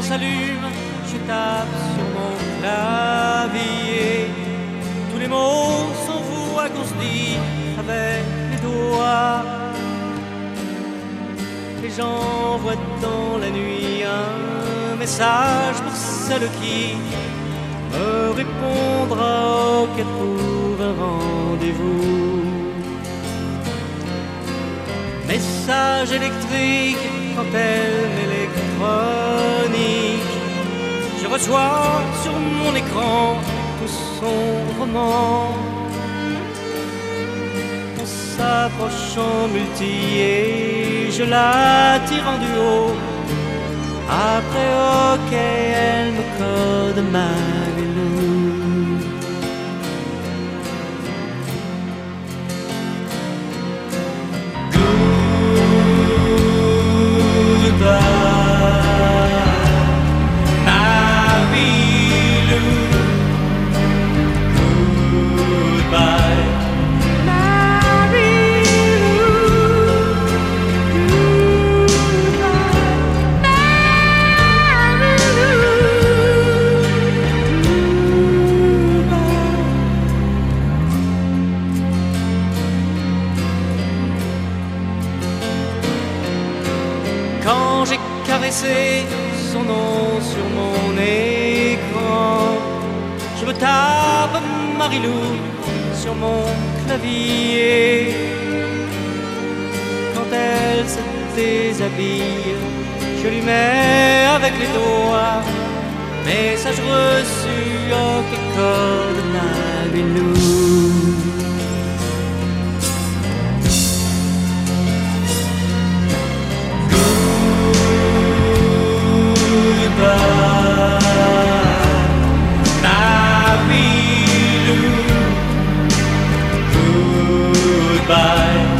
s'allume, je tape sur mon clavier. Tous les mots sont à qu'on se dit avec les doigts. Et j'envoie dans la nuit un message pour celle qui me répondra qu'elle trouve un rendez-vous. Message électrique quand elle électronique. Reçois sur mon écran tout son roman. On s'approche en multi et je la tire en duo. Après, ok, elle me code ma son nom sur mon écran. Je me tape Marilou sur mon clavier. Quand elle se déshabille, je lui mets avec les doigts message reçu, oh, que code goodbye.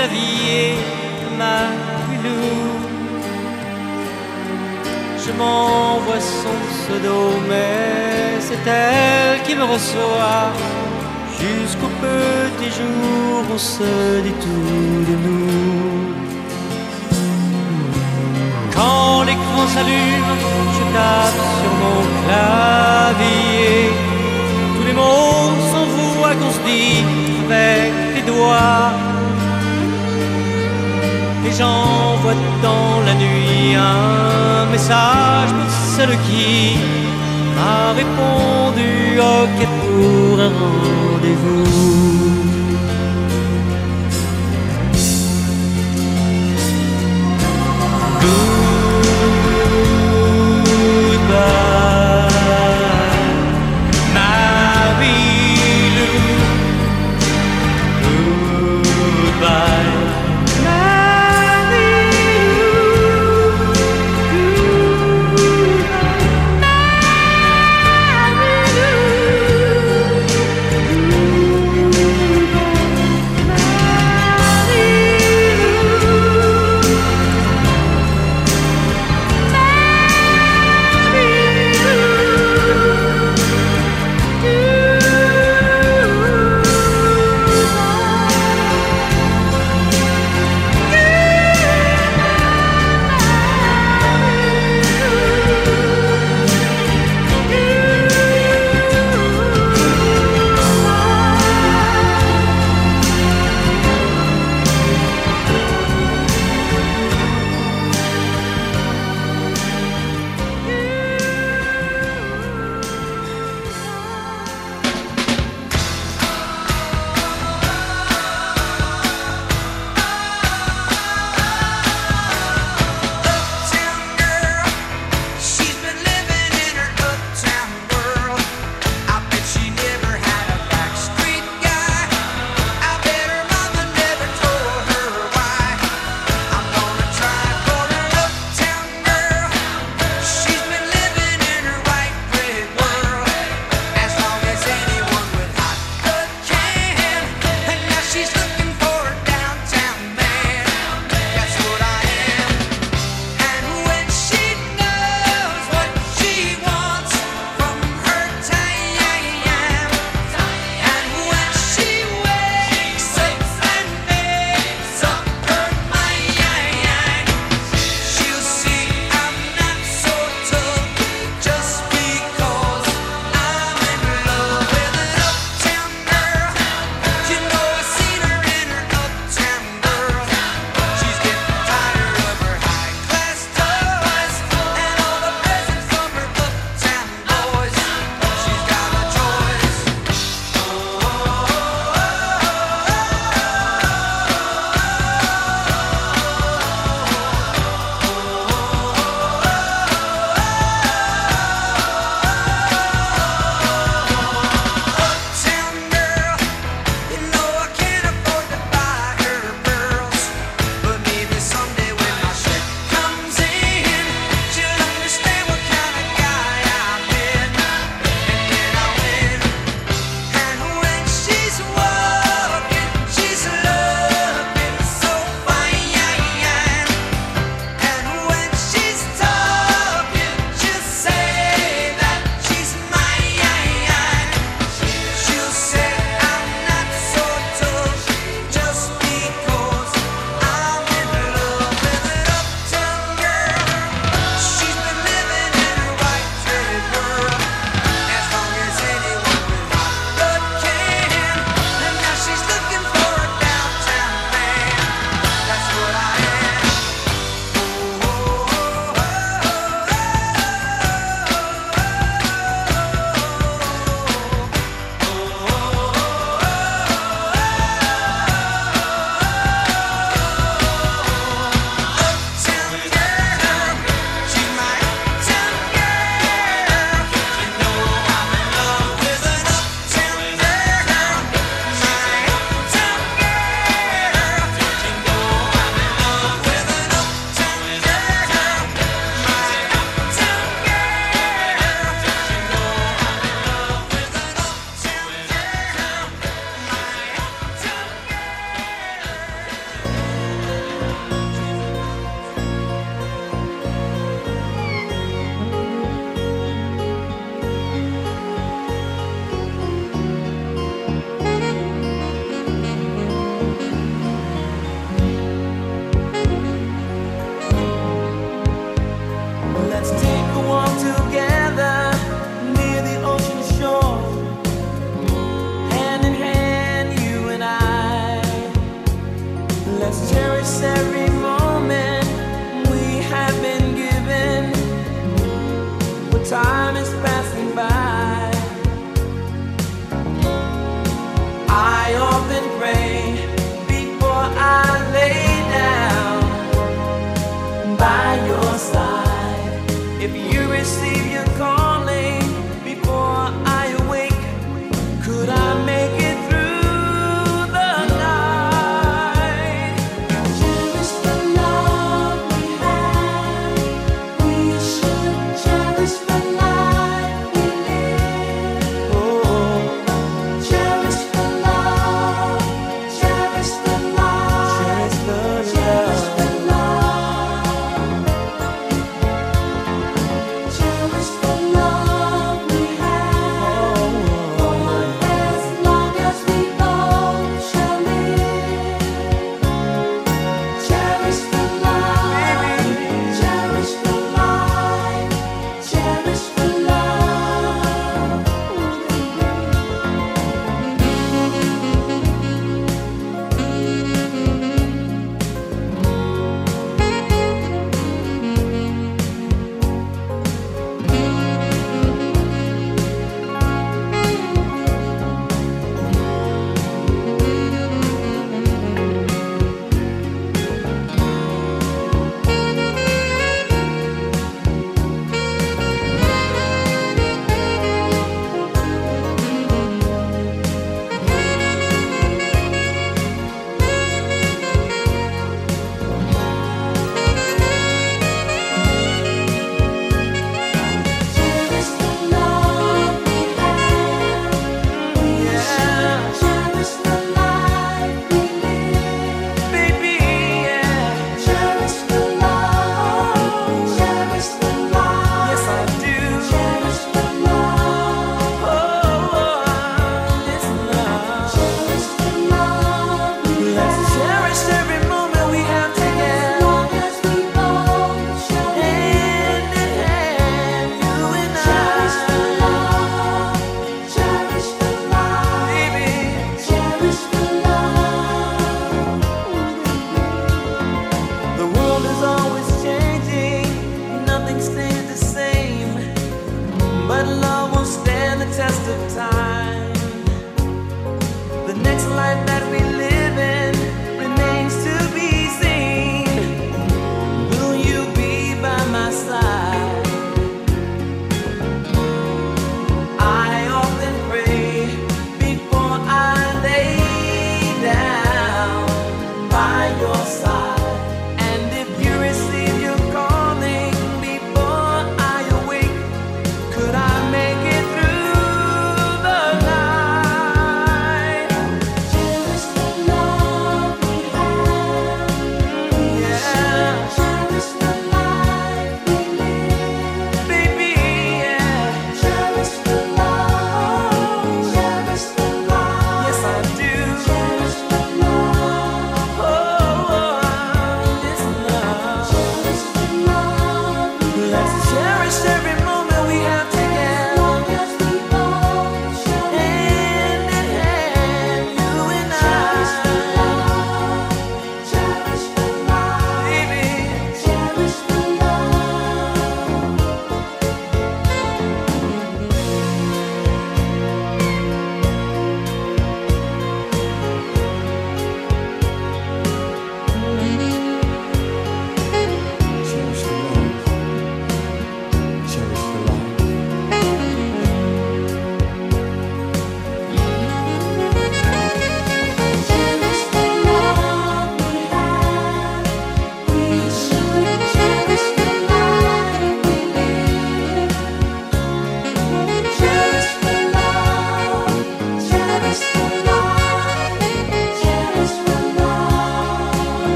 la vie est ma pelouse. Je m'envoie son pseudo, mais c'est elle qui me reçoit. Jusqu'au petit jour, on se dit tout de nous. Quand l'écran s'allume, je tape sur mon clavier. Tous les mots sont vous à qu'on se dit avec les doigts. J'envoie dans la nuit un message pour celle qui m'a répondu, ok pour un rendez-vous.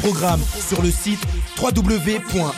Programmes sur le site www.rvvs.fr.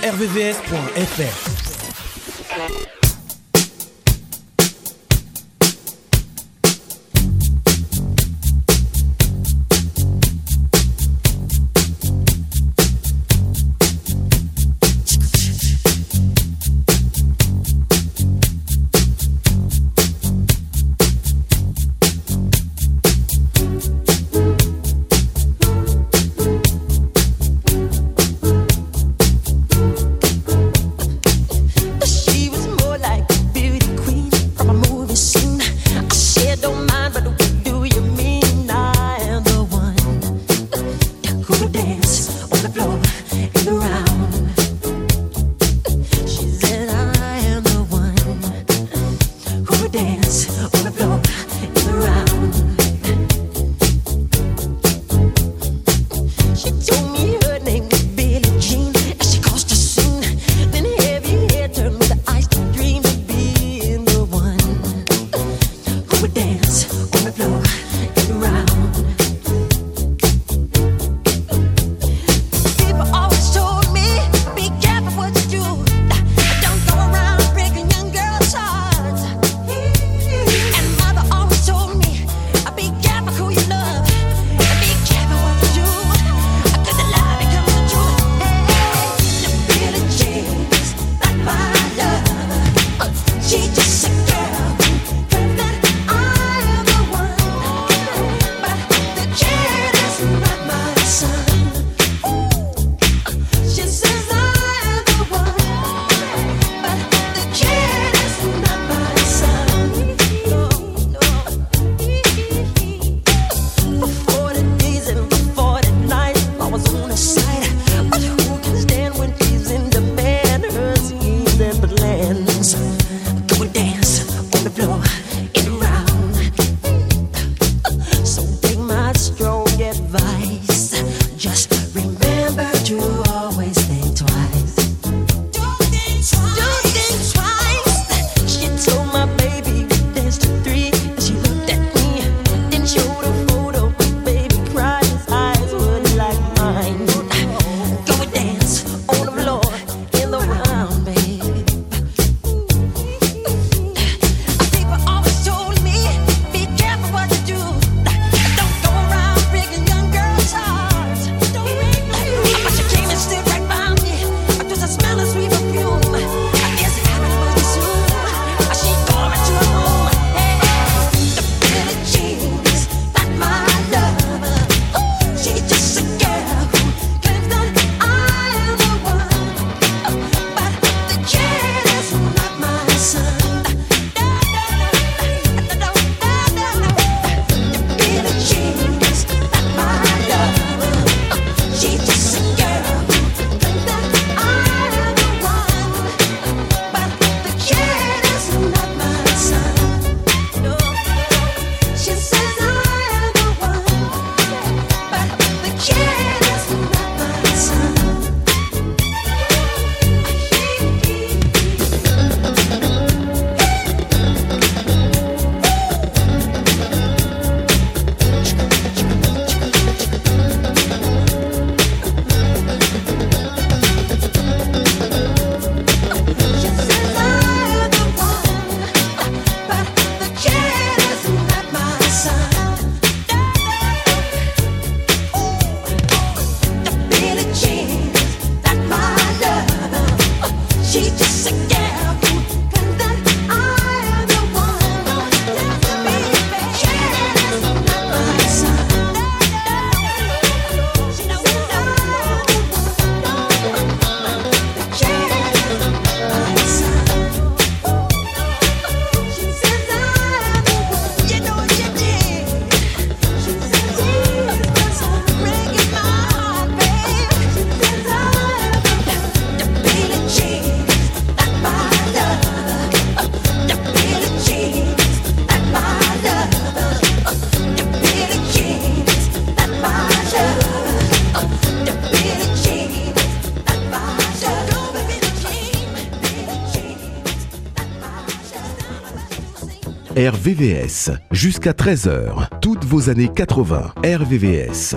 RVVS. Jusqu'à 13h, toutes vos années 80. RVVS.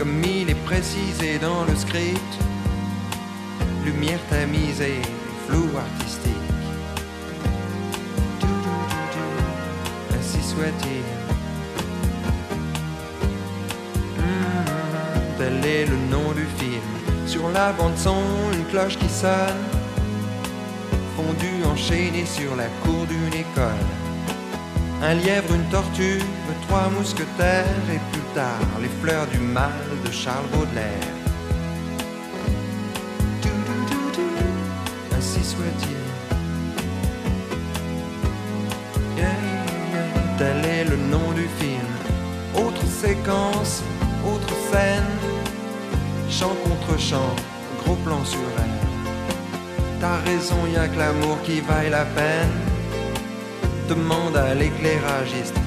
Comme il est précisé dans le script. Lumière tamisée, flou artistique. Ainsi soit-il. Hmm, Tel est le nom du film. Sur la bande son, une cloche qui sonne. Fondu enchaîné sur la cour d'une école. Un lièvre, une tortue, trois mousquetaires et plus tard les fleurs du mal Charles Baudelaire. Ainsi soit-il. Tel est le nom du film. Autre séquence, autre scène. Chant contre chant, gros plan sur elle. T'as raison, y a que l'amour qui vaille la peine. Demande à l'éclairagiste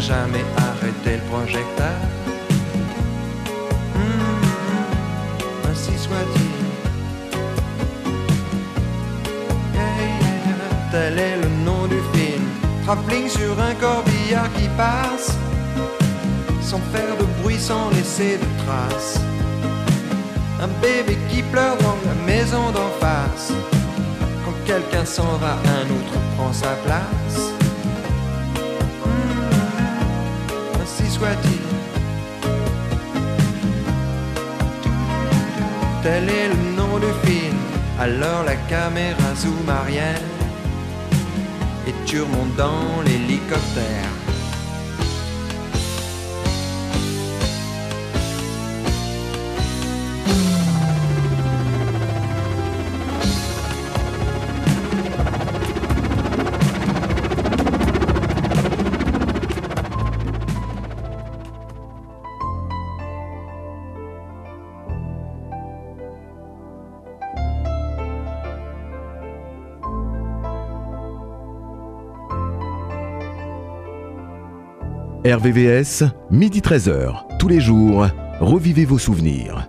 jamais arrêté le projecteur. Hmm, ainsi soit-il. Yeah, Tel est le nom du film. Travelling sur un corbillard qui passe, sans faire de bruit, sans laisser de traces. Un bébé qui pleure dans la maison d'en face. Quand quelqu'un s'en va, un autre prend sa place. Tel est le nom du film. Alors la caméra zoom arrière et tu remontes dans l'hélicoptère. RVVS, midi 13h, tous les jours, revivez vos souvenirs.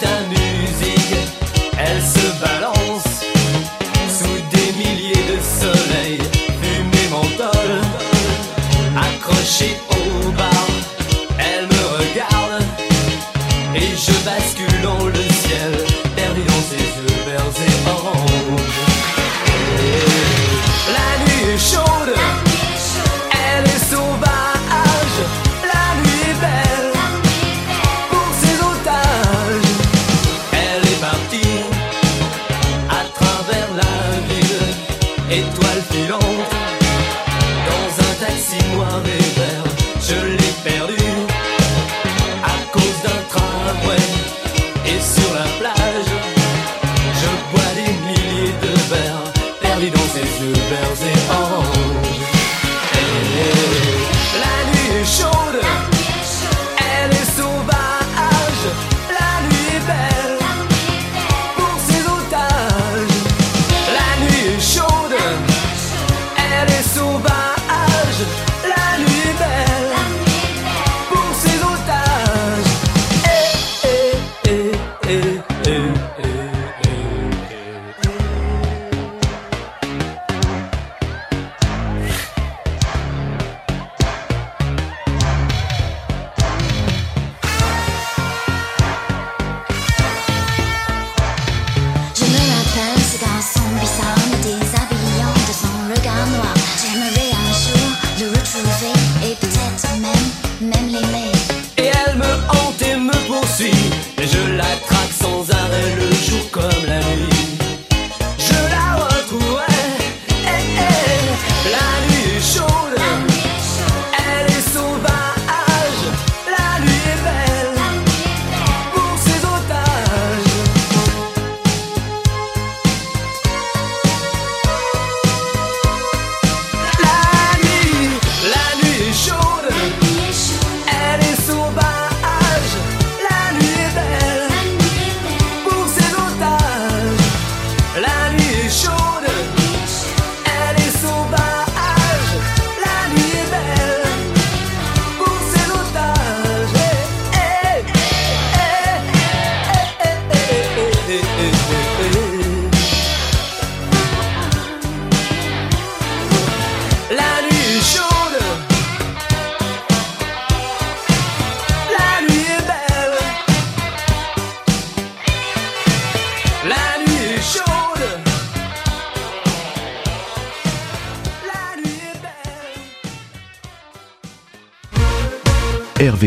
ta musique, elle se balance sous des milliers de soleils, fumée menthol, accrochée au bar, elle me regarde et je bascule dans le ciel.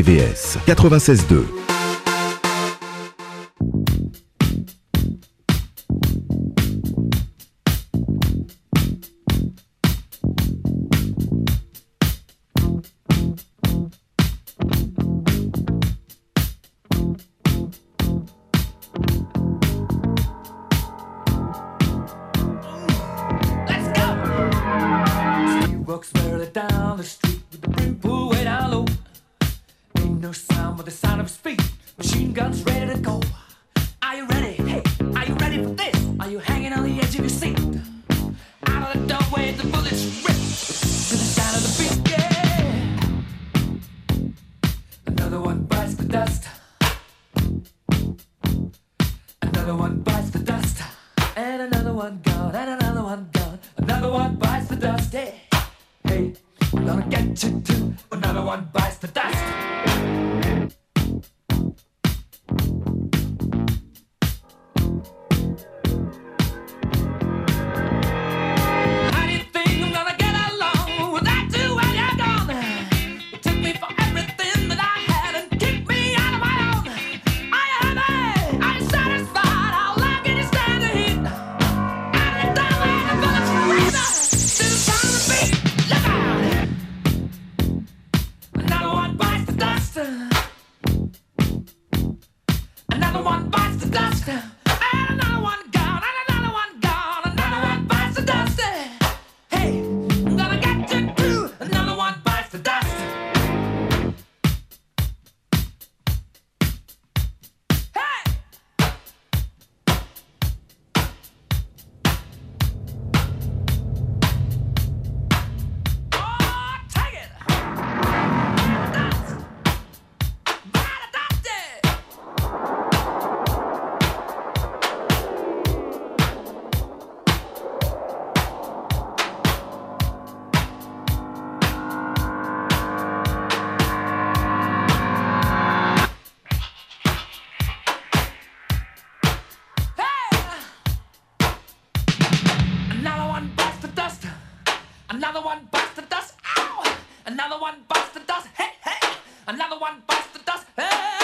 CVS 96 2. two, two, another one bites. the dust. Hey!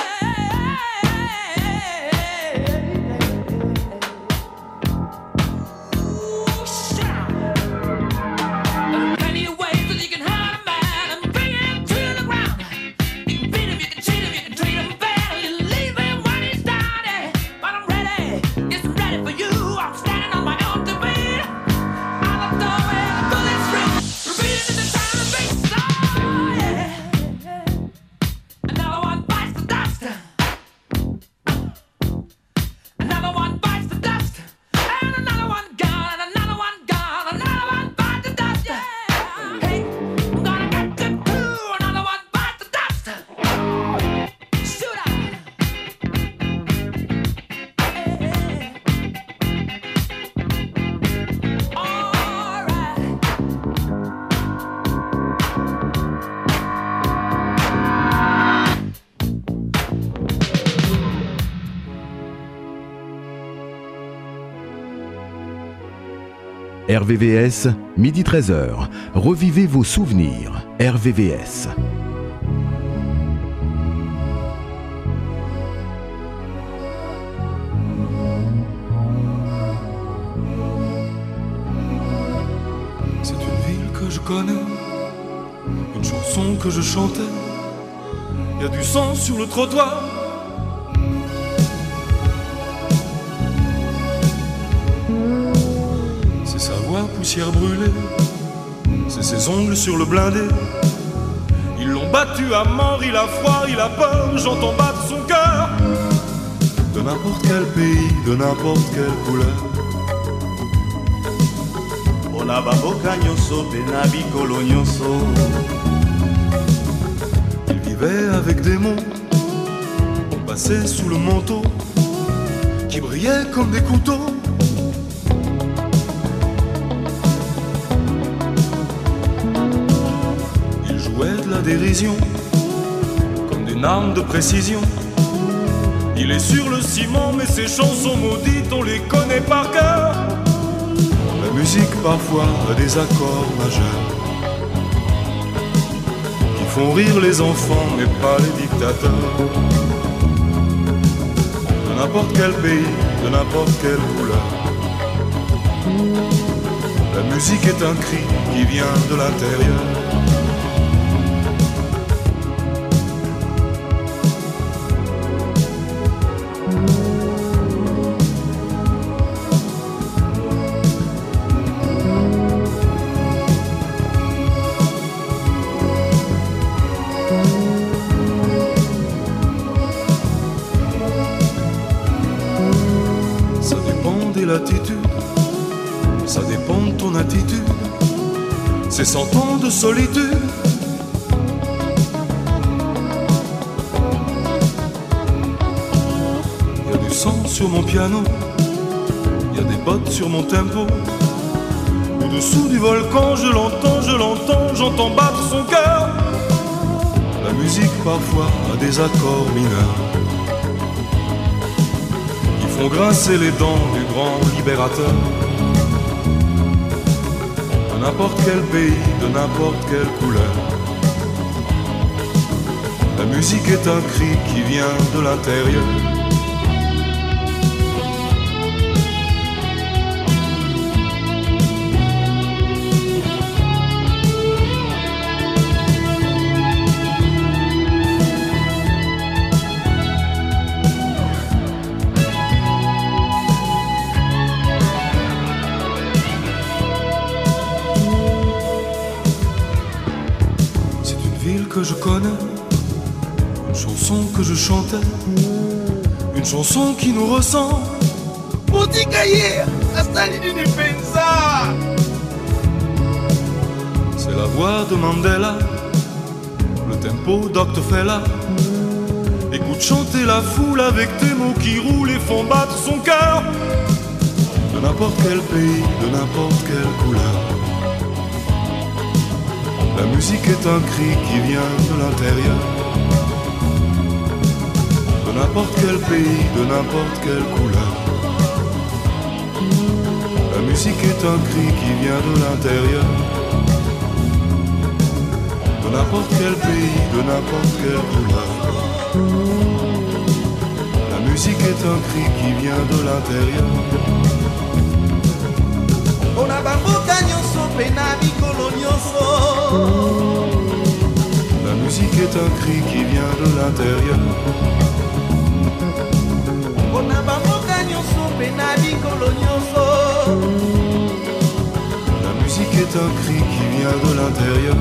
RVVS, midi 13h. Revivez vos souvenirs. RVVS. C'est une ville que je connais, une chanson que je chantais. Il y a du sang sur le trottoir poussière brûlée. C'est ses ongles sur le blindé. Ils l'ont battu à mort, il a froid, il a peur, j'entends battre son cœur. De n'importe quel pays, de n'importe quelle couleur. Oh, on a. Il vivait avec des mots, on passait sous le manteau, qui brillait comme des couteaux. De la dérision comme d'une arme de précision. Il est sur le ciment, mais ses chansons maudites, on les connaît par cœur. La musique parfois a des accords majeurs qui font rire les enfants, mais pas les dictateurs. De n'importe quel pays, de n'importe quelle couleur. La musique est un cri qui vient de l'intérieur. Solitude. Il y a du sang sur mon piano, il y a des bottes sur mon tempo. Au-dessous du volcan, je l'entends, je l'entends, j'entends battre son cœur. La musique parfois a des accords mineurs qui font grincer les dents du grand libérateur. N'importe quel pays, de n'importe quelle couleur. La musique est un cri qui vient de l'intérieur. Je connais, une chanson que je chantais, une chanson qui nous ressemble. C'est la voix de Mandela, le tempo d'Octofella. Écoute chanter la foule avec tes mots qui roulent et font battre son cœur. De n'importe quel pays, de n'importe quelle couleur. La musique est un cri qui vient de l'intérieur. De n'importe quel pays, de n'importe quelle couleur. La musique est un cri qui vient de l'intérieur. De n'importe quel pays, de n'importe quelle couleur. La musique est un cri qui vient de l'intérieur. La musique est un cri qui vient de l'intérieur. La musique est un cri qui vient de l'intérieur.